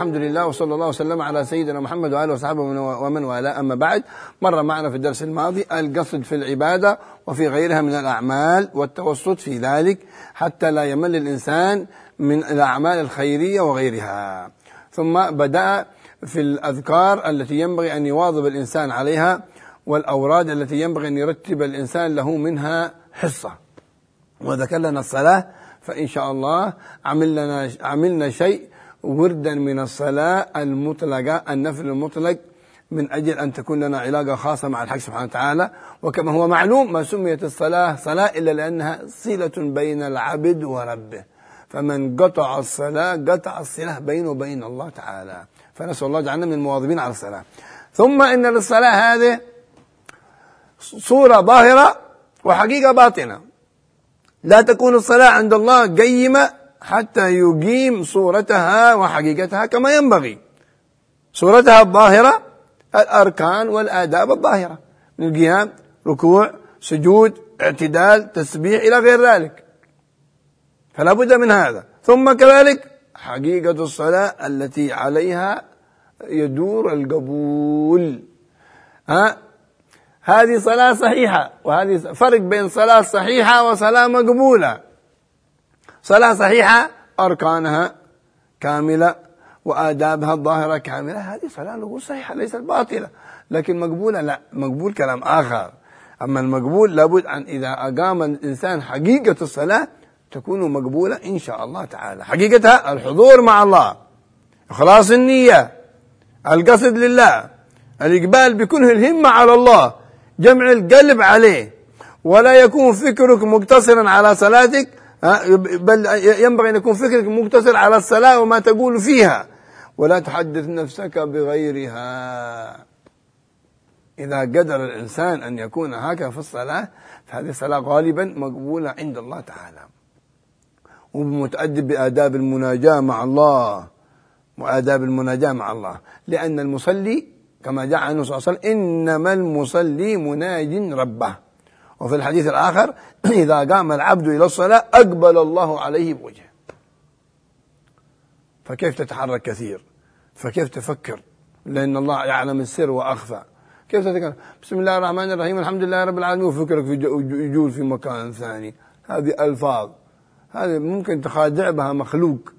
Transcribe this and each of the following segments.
الحمد لله وصلى الله وسلم على سيدنا محمد وآله وصحبه ومن والاه. أما بعد مر معنا في الدرس الماضي القصد في العبادة وفي غيرها من الأعمال والتوسط في ذلك حتى لا يمل الإنسان من الأعمال الخيرية وغيرها. ثم بدأ في الأذكار التي ينبغي أن يواظب الإنسان عليها والأوراد التي ينبغي أن يرتب الإنسان له منها حصة. وذكر لنا الصلاة فإن شاء الله عملنا عملنا شيء وردا من الصلاة المطلقة النفل المطلق من أجل أن تكون لنا علاقة خاصة مع الحق سبحانه وتعالى. وكما هو معلوم ما سميت الصلاة صلاة إلا لأنها صلة بين العبد وربه. فمن قطع الصلاة قطع الصلة بينه وبين الله تعالى. فنسأل الله جعلنا من المواظبين على الصلاة. ثم إن للصلاة هذه صورة ظاهرة وحقيقة باطنة. لا تكون الصلاة عند الله قيمة حتى يقيم صورتها وحقيقتها كما ينبغي. صورتها الظاهرة الأركان والآداب الظاهرة. من القيام ركوع سجود اعتدال تسبيح إلى غير ذلك. فلا بد من هذا. ثم كذلك حقيقة الصلاة التي عليها يدور القبول. ها؟ هذه صلاة صحيحة وهذه فرق بين صلاة صحيحة وصلاة مقبولة. صلاة صحيحة؟ أركانها كاملة وآدابها الظاهرة كاملة. هذه صلاة نقول صحيحة ليست باطلة لكن مقبولة. لا مقبول كلام آخر. أما المقبول لابد أن إذا أقام الإنسان حقيقة الصلاة تكون مقبولة إن شاء الله تعالى. حقيقتها الحضور مع الله إخلاص النية القصد لله الإقبال بكنه الهمة على الله جمع القلب عليه. ولا يكون فكرك مقتصرا على صلاتك بل ينبغي أن يكون فكرك مقتصر على الصلاة وما تقول فيها. ولا تحدث نفسك بغيرها. إذا قدر الإنسان أن يكون هكذا في الصلاة فهذه الصلاة غالبا مقبولة عند الله تعالى. ومتأدب بآداب المناجاة مع الله. وآداب المناجاة مع الله. لأن المصلي كما جاء عنه صلى الله عليه وسلم إنما المصلي مناج ربه. وفي الحديث الآخر إذا قام العبد إلى الصلاة أقبل الله عليه بوجهه. فكيف تتحرك كثير؟ فكيف تفكر؟ لأن الله يعلم السر وأخفى. كيف تتكلم؟ بسم الله الرحمن الرحيم الحمد لله رب العالمين وفكرك يجول في مكان ثاني. هذه ألفاظ. هذه ممكن تخادع بها مخلوق.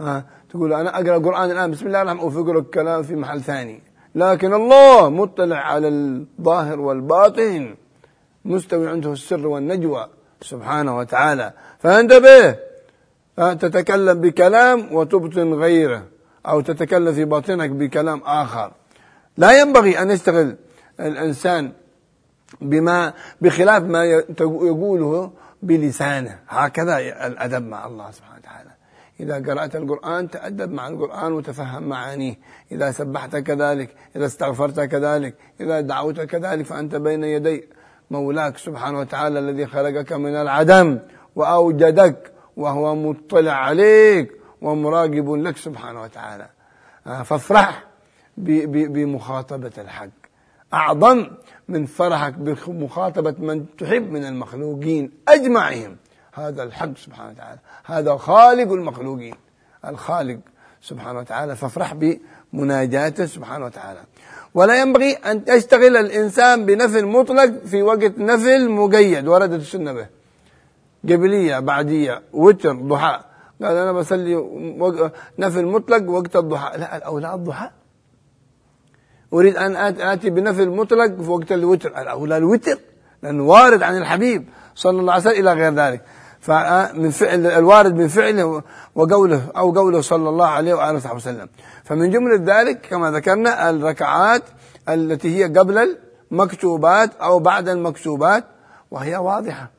ها تقول أنا أقرأ القرآن الآن بسم الله الرحمن وفكرك كلام في محل ثاني. لكن الله مطلع على الظاهر والباطن. مستوي عنده السر والنجوى سبحانه وتعالى. فانتبه! تتكلم بكلام وتبطن غيره أو تتكلم في باطنك بكلام آخر. لا ينبغي أن يشتغل الإنسان بما بخلاف ما يقوله بلسانه. هكذا الأدب مع الله سبحانه وتعالى. إذا قرأت القرآن تأدب مع القرآن وتفهم معانيه. إذا سبحت كذلك إذا استغفرت كذلك إذا دعوت كذلك فأنت بين يدي مولاك سبحانه وتعالى الذي خلقك من العدم وأوجدك وهو مطلع عليك ومراقب لك سبحانه وتعالى. فافرح بمخاطبة الحق. أعظم من فرحك بمخاطبة من تحب من المخلوقين أجمعهم. هذا الحق سبحانه وتعالى. هذا خالق المخلوقين. الخالق سبحانه وتعالى. فافرح بمناجاته سبحانه وتعالى. ولا ينبغي أن يشتغل الإنسان بنفل مطلق في وقت نفل مقيد وردت السنة به. قبلية بعدية وتر ضحى. قال أنا بصلي نفل مطلق وقت الضحى. لا الأولى الضحى أريد أن آتي بنفل مطلق في وقت الوتر. الأولى الوتر لأنه وارد عن الحبيب صلى الله عليه وسلم إلى غير ذلك. فمن فعل الوارد من فعله وقوله أو قوله صلى الله عليه وآله وصحبه وسلم. فمن جملة ذلك كما ذكرنا الركعات التي هي قبل المكتوبات أو بعد المكتوبات وهي واضحة.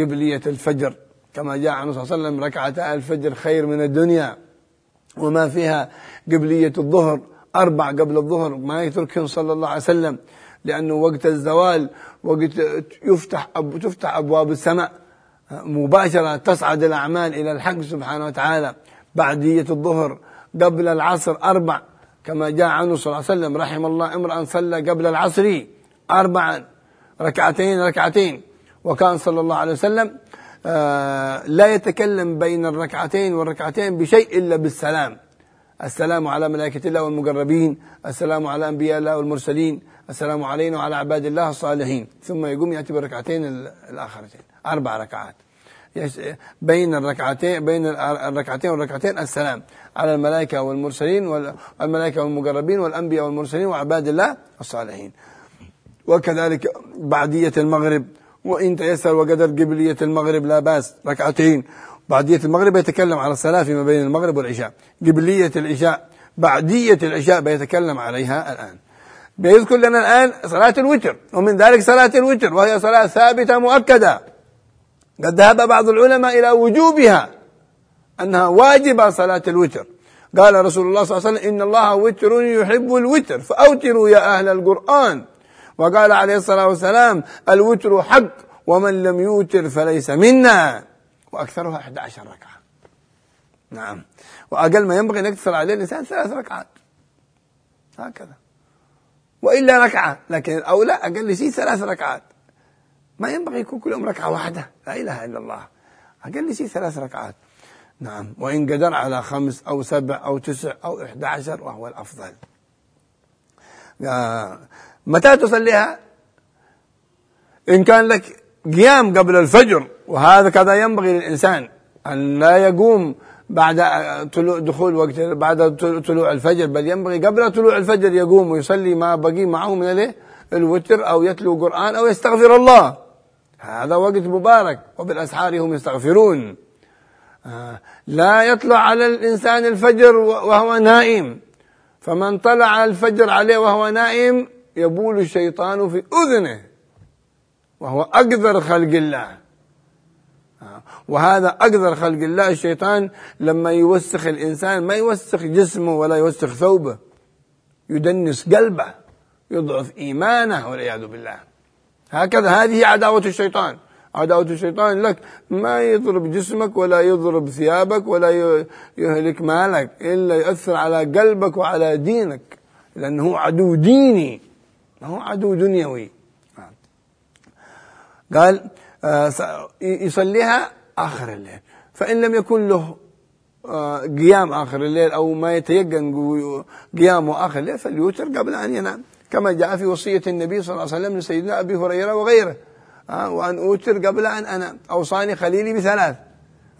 قبلية الفجر. كما جاء عنه صلى الله عليه وسلم ركعتا الفجر خير من الدنيا. وما فيها قبلية الظهر أربع قبل الظهر ما يتركهم صلى الله عليه وسلم لأنه وقت الزوال وقت يفتح أب تفتح أبواب السماء. مباشرة تصعد الأعمال إلى الحق سبحانه وتعالى بعدية الظهر قبل العصر أربع كما جاء عنه صلى الله عليه وسلم رحم الله امرأ صلى قبل العصر أربعا ركعتين ركعتين وكان صلى الله عليه وسلم آه، لا يتكلم بين الركعتين والركعتين بشيء إلا بالسلام السلام على ملائكة الله والمقربين السلام على أنبياء الله والمرسلين السلام علينا وعلى عباد الله الصالحين ثم يقوم يأتي بالركعتين الآخرتين أربع ركعات بين الركعتين بين الركعتين والركعتين السلام على الملائكة والمرسلين والملائكة والمقربين والأنبياء والمرسلين وعباد الله الصالحين وكذلك بعدية المغرب وإن تيسر وقدر قبلية المغرب لا بأس ركعتين بعدية المغرب يتكلم على الصلاة فيما بين المغرب والعشاء قبلية العشاء بعدية العشاء بيتكلم عليها الآن بيذكر لنا الآن صلاة الوتر ومن ذلك صلاة الوتر وهي صلاة ثابتة مؤكدة قد ذهب بعض العلماء إلى وجوبها أنها واجبة صلاة الوتر قال رسول الله صلى الله عليه وسلم إن الله وتر يحب الوتر فأوتروا يا أهل القرآن وقال عليه الصلاة والسلام الوتر حق ومن لم يوتر فليس منا وأكثرها 11 ركعة نعم وأقل ما ينبغي أن يكثر عليه الإنسان ثلاث ركعات هكذا وإلا ركعة لكن الأولى أقل شيء ثلاث ركعات ما ينبغي يكون كل يوم ركعة واحدة. لا إله إلا الله. أقل شيء ثلاث ركعات. نعم. وإن قدر على خمس أو سبع أو تسع أو إحدى عشر وهو الأفضل. متى تصليها؟ إن كان لك قيام قبل الفجر وهذا كذا ينبغي للإنسان أن لا يقوم بعد طلوع دخول وقت بعد طلوع الفجر بل ينبغي قبل طلوع الفجر يقوم ويصلي ما بقي معه من الوتر أو يتلو قرآن أو يستغفر الله. هذا وقت مبارك وبالأسحار هم يستغفرون. آه، لا يطلع على الإنسان الفجر وهو نائم. فمن طلع الفجر عليه وهو نائم يبول الشيطان في أذنه. وهو أقذر خلق الله. آه، وهذا أقذر خلق الله الشيطان لما يوسخ الإنسان ما يوسخ جسمه ولا يوسخ ثوبه. يدنس قلبه يضعف إيمانه والعياذ بالله. هكذا هذه عداوة الشيطان عداوة الشيطان لك ما يضرب جسمك ولا يضرب ثيابك ولا يهلك مالك إلا يؤثر على قلبك وعلى دينك لأنه عدو ديني ما هو عدو دنيوي قال آه، يصليها آخر الليل فإن لم يكن له آه، قيام آخر الليل أو ما يتيقن قيامه آخر الليل فليوتر قبل أن ينام كما جاء في وصية النبي صلى الله عليه وسلم لسيدنا أبي هريرة وغيره. آه، وأن أوتر قبل أن أنام أوصاني خليلي بثلاث.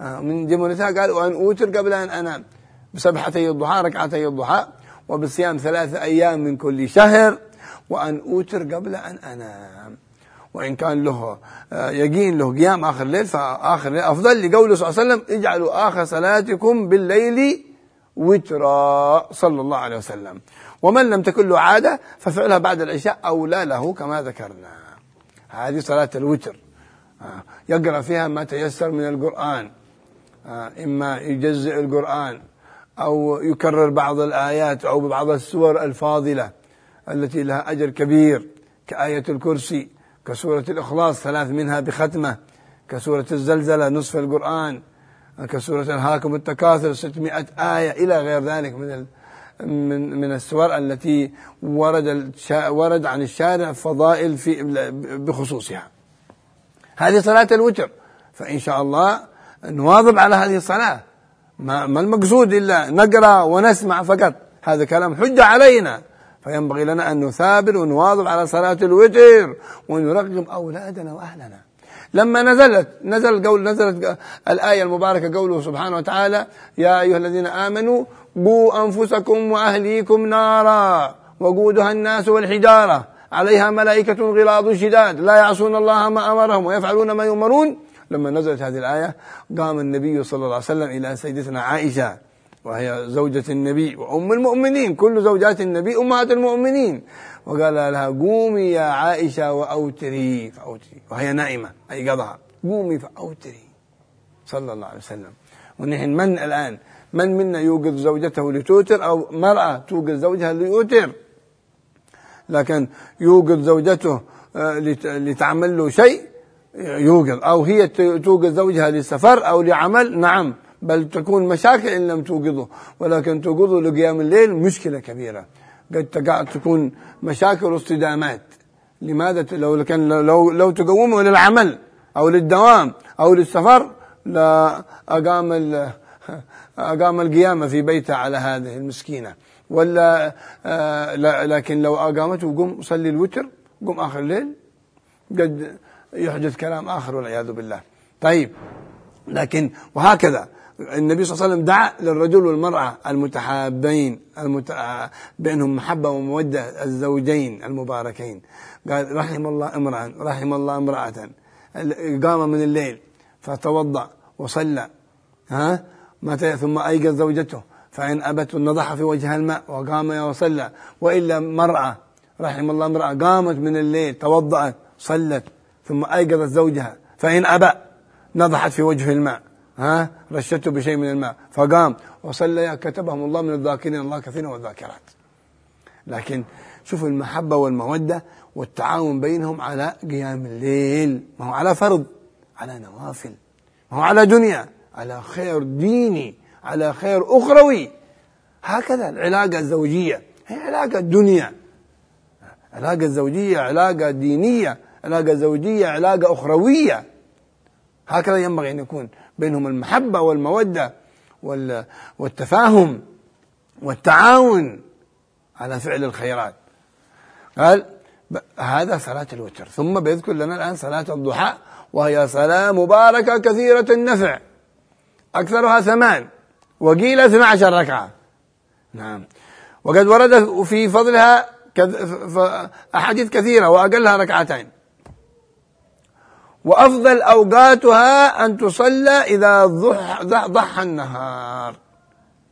من جملتها قال وأن أوتر قبل أن أنام بسبحتي الضحى ركعتي الضحى وبصيام ثلاثة أيام من كل شهر وأن أوتر قبل أن أنام وإن كان له آه، يقين له قيام آخر الليل فآخر الليل أفضل لقوله صلى الله عليه وسلم اجعلوا آخر صلاتكم بالليل وترا صلى الله عليه وسلم. ومن لم تكن له عادة ففعلها بعد العشاء أولى له كما ذكرنا. هذه صلاة الوتر. آه، يقرأ فيها ما تيسر من القرآن. آه، إما يجزئ القرآن أو يكرر بعض الآيات أو بعض السور الفاضلة التي لها أجر كبير كآية الكرسي كسورة الإخلاص ثلاث منها بختمة كسورة الزلزلة نصف القرآن كسورة الهاكم التكاثر 600 آية إلى غير ذلك من من من السور التي ورد ورد عن الشارع فضائل في بخصوصها. هذه صلاة الوتر. فإن شاء الله نواظب على هذه الصلاة. ما, ما المقصود إلا نقرأ ونسمع فقط. هذا كلام حجة علينا. فينبغي لنا أن نثابر ونواظب على صلاة الوتر ونرغم أولادنا وأهلنا. لما نزلت نزل قول نزلت الآية المباركة قوله سبحانه وتعالى يا أيها الذين آمنوا قوا أنفسكم وأهليكم نارا وقودها الناس والحجارة عليها ملائكة غلاظ شداد لا يعصون الله ما أمرهم ويفعلون ما يؤمرون لما نزلت هذه الآية قام النبي صلى الله عليه وسلم إلى سيدتنا عائشة وهي زوجة النبي وأم المؤمنين كل زوجات النبي أمهات المؤمنين. وقال لها قومي يا عائشة وأوتري فأوتري. وهي نائمة أي قضها قومي فأوتري. صلى الله عليه وسلم. ونحن من الآن؟ من منا يوقظ زوجته لتوتر أو مرأة توقظ زوجها ليوتر؟ لكن يوقظ زوجته آه، لتعمل له شيء يوقظ. أو هي توقظ زوجها لسفر أو لعمل؟ نعم. بل تكون مشاكل إن لم توقظه ولكن توقظه لقيام الليل مشكلة كبيرة. قد تكون مشاكل واصطدامات. لماذا لو كان لو لو تقومه للعمل أو للدوام أو للسفر لا أقام أقام القيامة في بيته على هذه المسكينة. ولا آه لكن لو أقامته قم صلي الوتر قم آخر الليل. قد يحدث كلام آخر والعياذ بالله. طيب لكن وهكذا. النبي صلى الله عليه وسلم دعا للرجل والمرأة المتحابين المت... بينهم محبة ومودة الزوجين المباركين. قال رحم الله امرأة رحم الله امرأة. قام من الليل فتوضأ وصلى ها؟ متى؟ ثم أيقظ زوجته فإن أبت نضح في وجهها الماء وقام وصلى. وإلا مرأة رحم الله امرأة قامت من الليل توضأت صلت ثم أيقظت زوجها فإن أبى نضحت في وجه الماء. ها رشته بشيء من الماء. فقام وصلى كتبهم الله من الذاكرين الله كثيرا والذاكرات لكن شوفوا المحبة والمودة والتعاون بينهم على قيام الليل. ما هو على فرض على نوافل. ما هو على دنيا على خير ديني على خير أخروي. هكذا العلاقة الزوجية. هي علاقة دنيا. علاقة زوجية علاقة دينية علاقة زوجية علاقة أخروية. هكذا ينبغي أن يكون. بينهم المحبة والمودة والتفاهم والتعاون على فعل الخيرات. قال هذا صلاة الوتر. ثم بيذكر لنا الآن صلاة الضحى وهي صلاة مباركة كثيرة النفع. أكثرها ثمان وقيل 12 ركعة. نعم. وقد ورد في فضلها أحاديث كثيرة وأقلها ركعتين. وأفضل أوقاتها أن تصلى إذا ضحى النهار.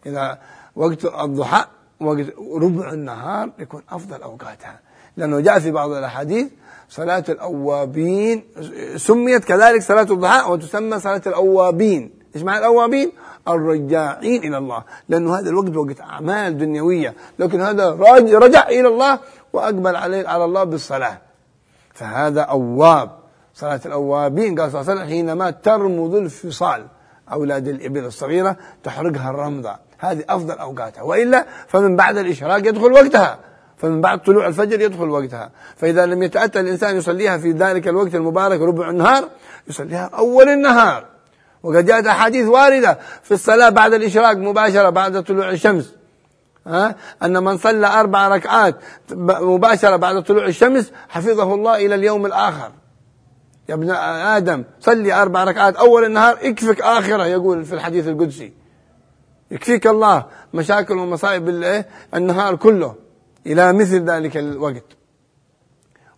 إذا وقت الضحى وقت ربع النهار يكون أفضل أوقاتها. لأنه جاء في بعض الأحاديث صلاة الأوابين سميت كذلك صلاة الضحى وتسمى صلاة الأوابين. إيش معنى الأوابين؟ الرجاعين إلى الله. لأنه هذا الوقت وقت أعمال دنيوية. لكن هذا رجع إلى الله وأقبل عليه على الله بالصلاة. فهذا أواب. صلاة الأوابين. قال صلى الله عليه وسلم حينما ترمض الفصال أولاد الإبل الصغيرة تحرقها الرمضة هذه أفضل أوقاتها. وإلا فمن بعد الإشراق يدخل وقتها. فمن بعد طلوع الفجر يدخل وقتها. فإذا لم يتأتى الإنسان يصليها في ذلك الوقت المبارك ربع النهار يصليها أول النهار. وقد جاءت أحاديث واردة في الصلاة بعد الإشراق مباشرة بعد طلوع الشمس. ها؟ أن من صلى أربع ركعات مباشرة بعد طلوع الشمس حفظه الله إلى اليوم الآخر. يا ابن آدم صلي أربع ركعات أول النهار يكفك آخرة يقول في الحديث القدسي. يكفيك الله مشاكل ومصائب النهار كله إلى مثل ذلك الوقت.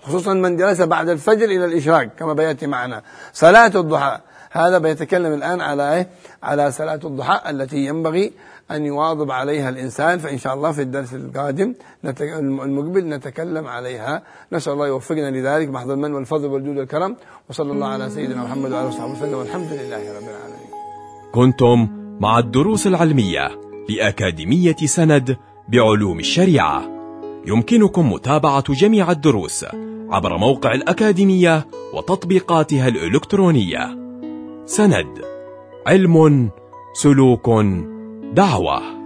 خصوصا من جلس بعد الفجر إلى الإشراق كما بيأتي معنا. صلاة الضحى هذا بيتكلم الآن على إيه؟ على صلاة الضحى التي ينبغي أن يواظب عليها الإنسان فإن شاء الله في الدرس القادم المقبل نتكلم عليها. نسأل الله يوفقنا لذلك محض المن والفضل والجود والكرم وصلى الله على سيدنا محمد وعلى وصحبه وسلم والحمد لله رب العالمين. كنتم مع الدروس العلمية لأكاديمية سند بعلوم الشريعة. يمكنكم متابعة جميع الدروس عبر موقع الأكاديمية وتطبيقاتها الإلكترونية. سند علم سلوك دعوة.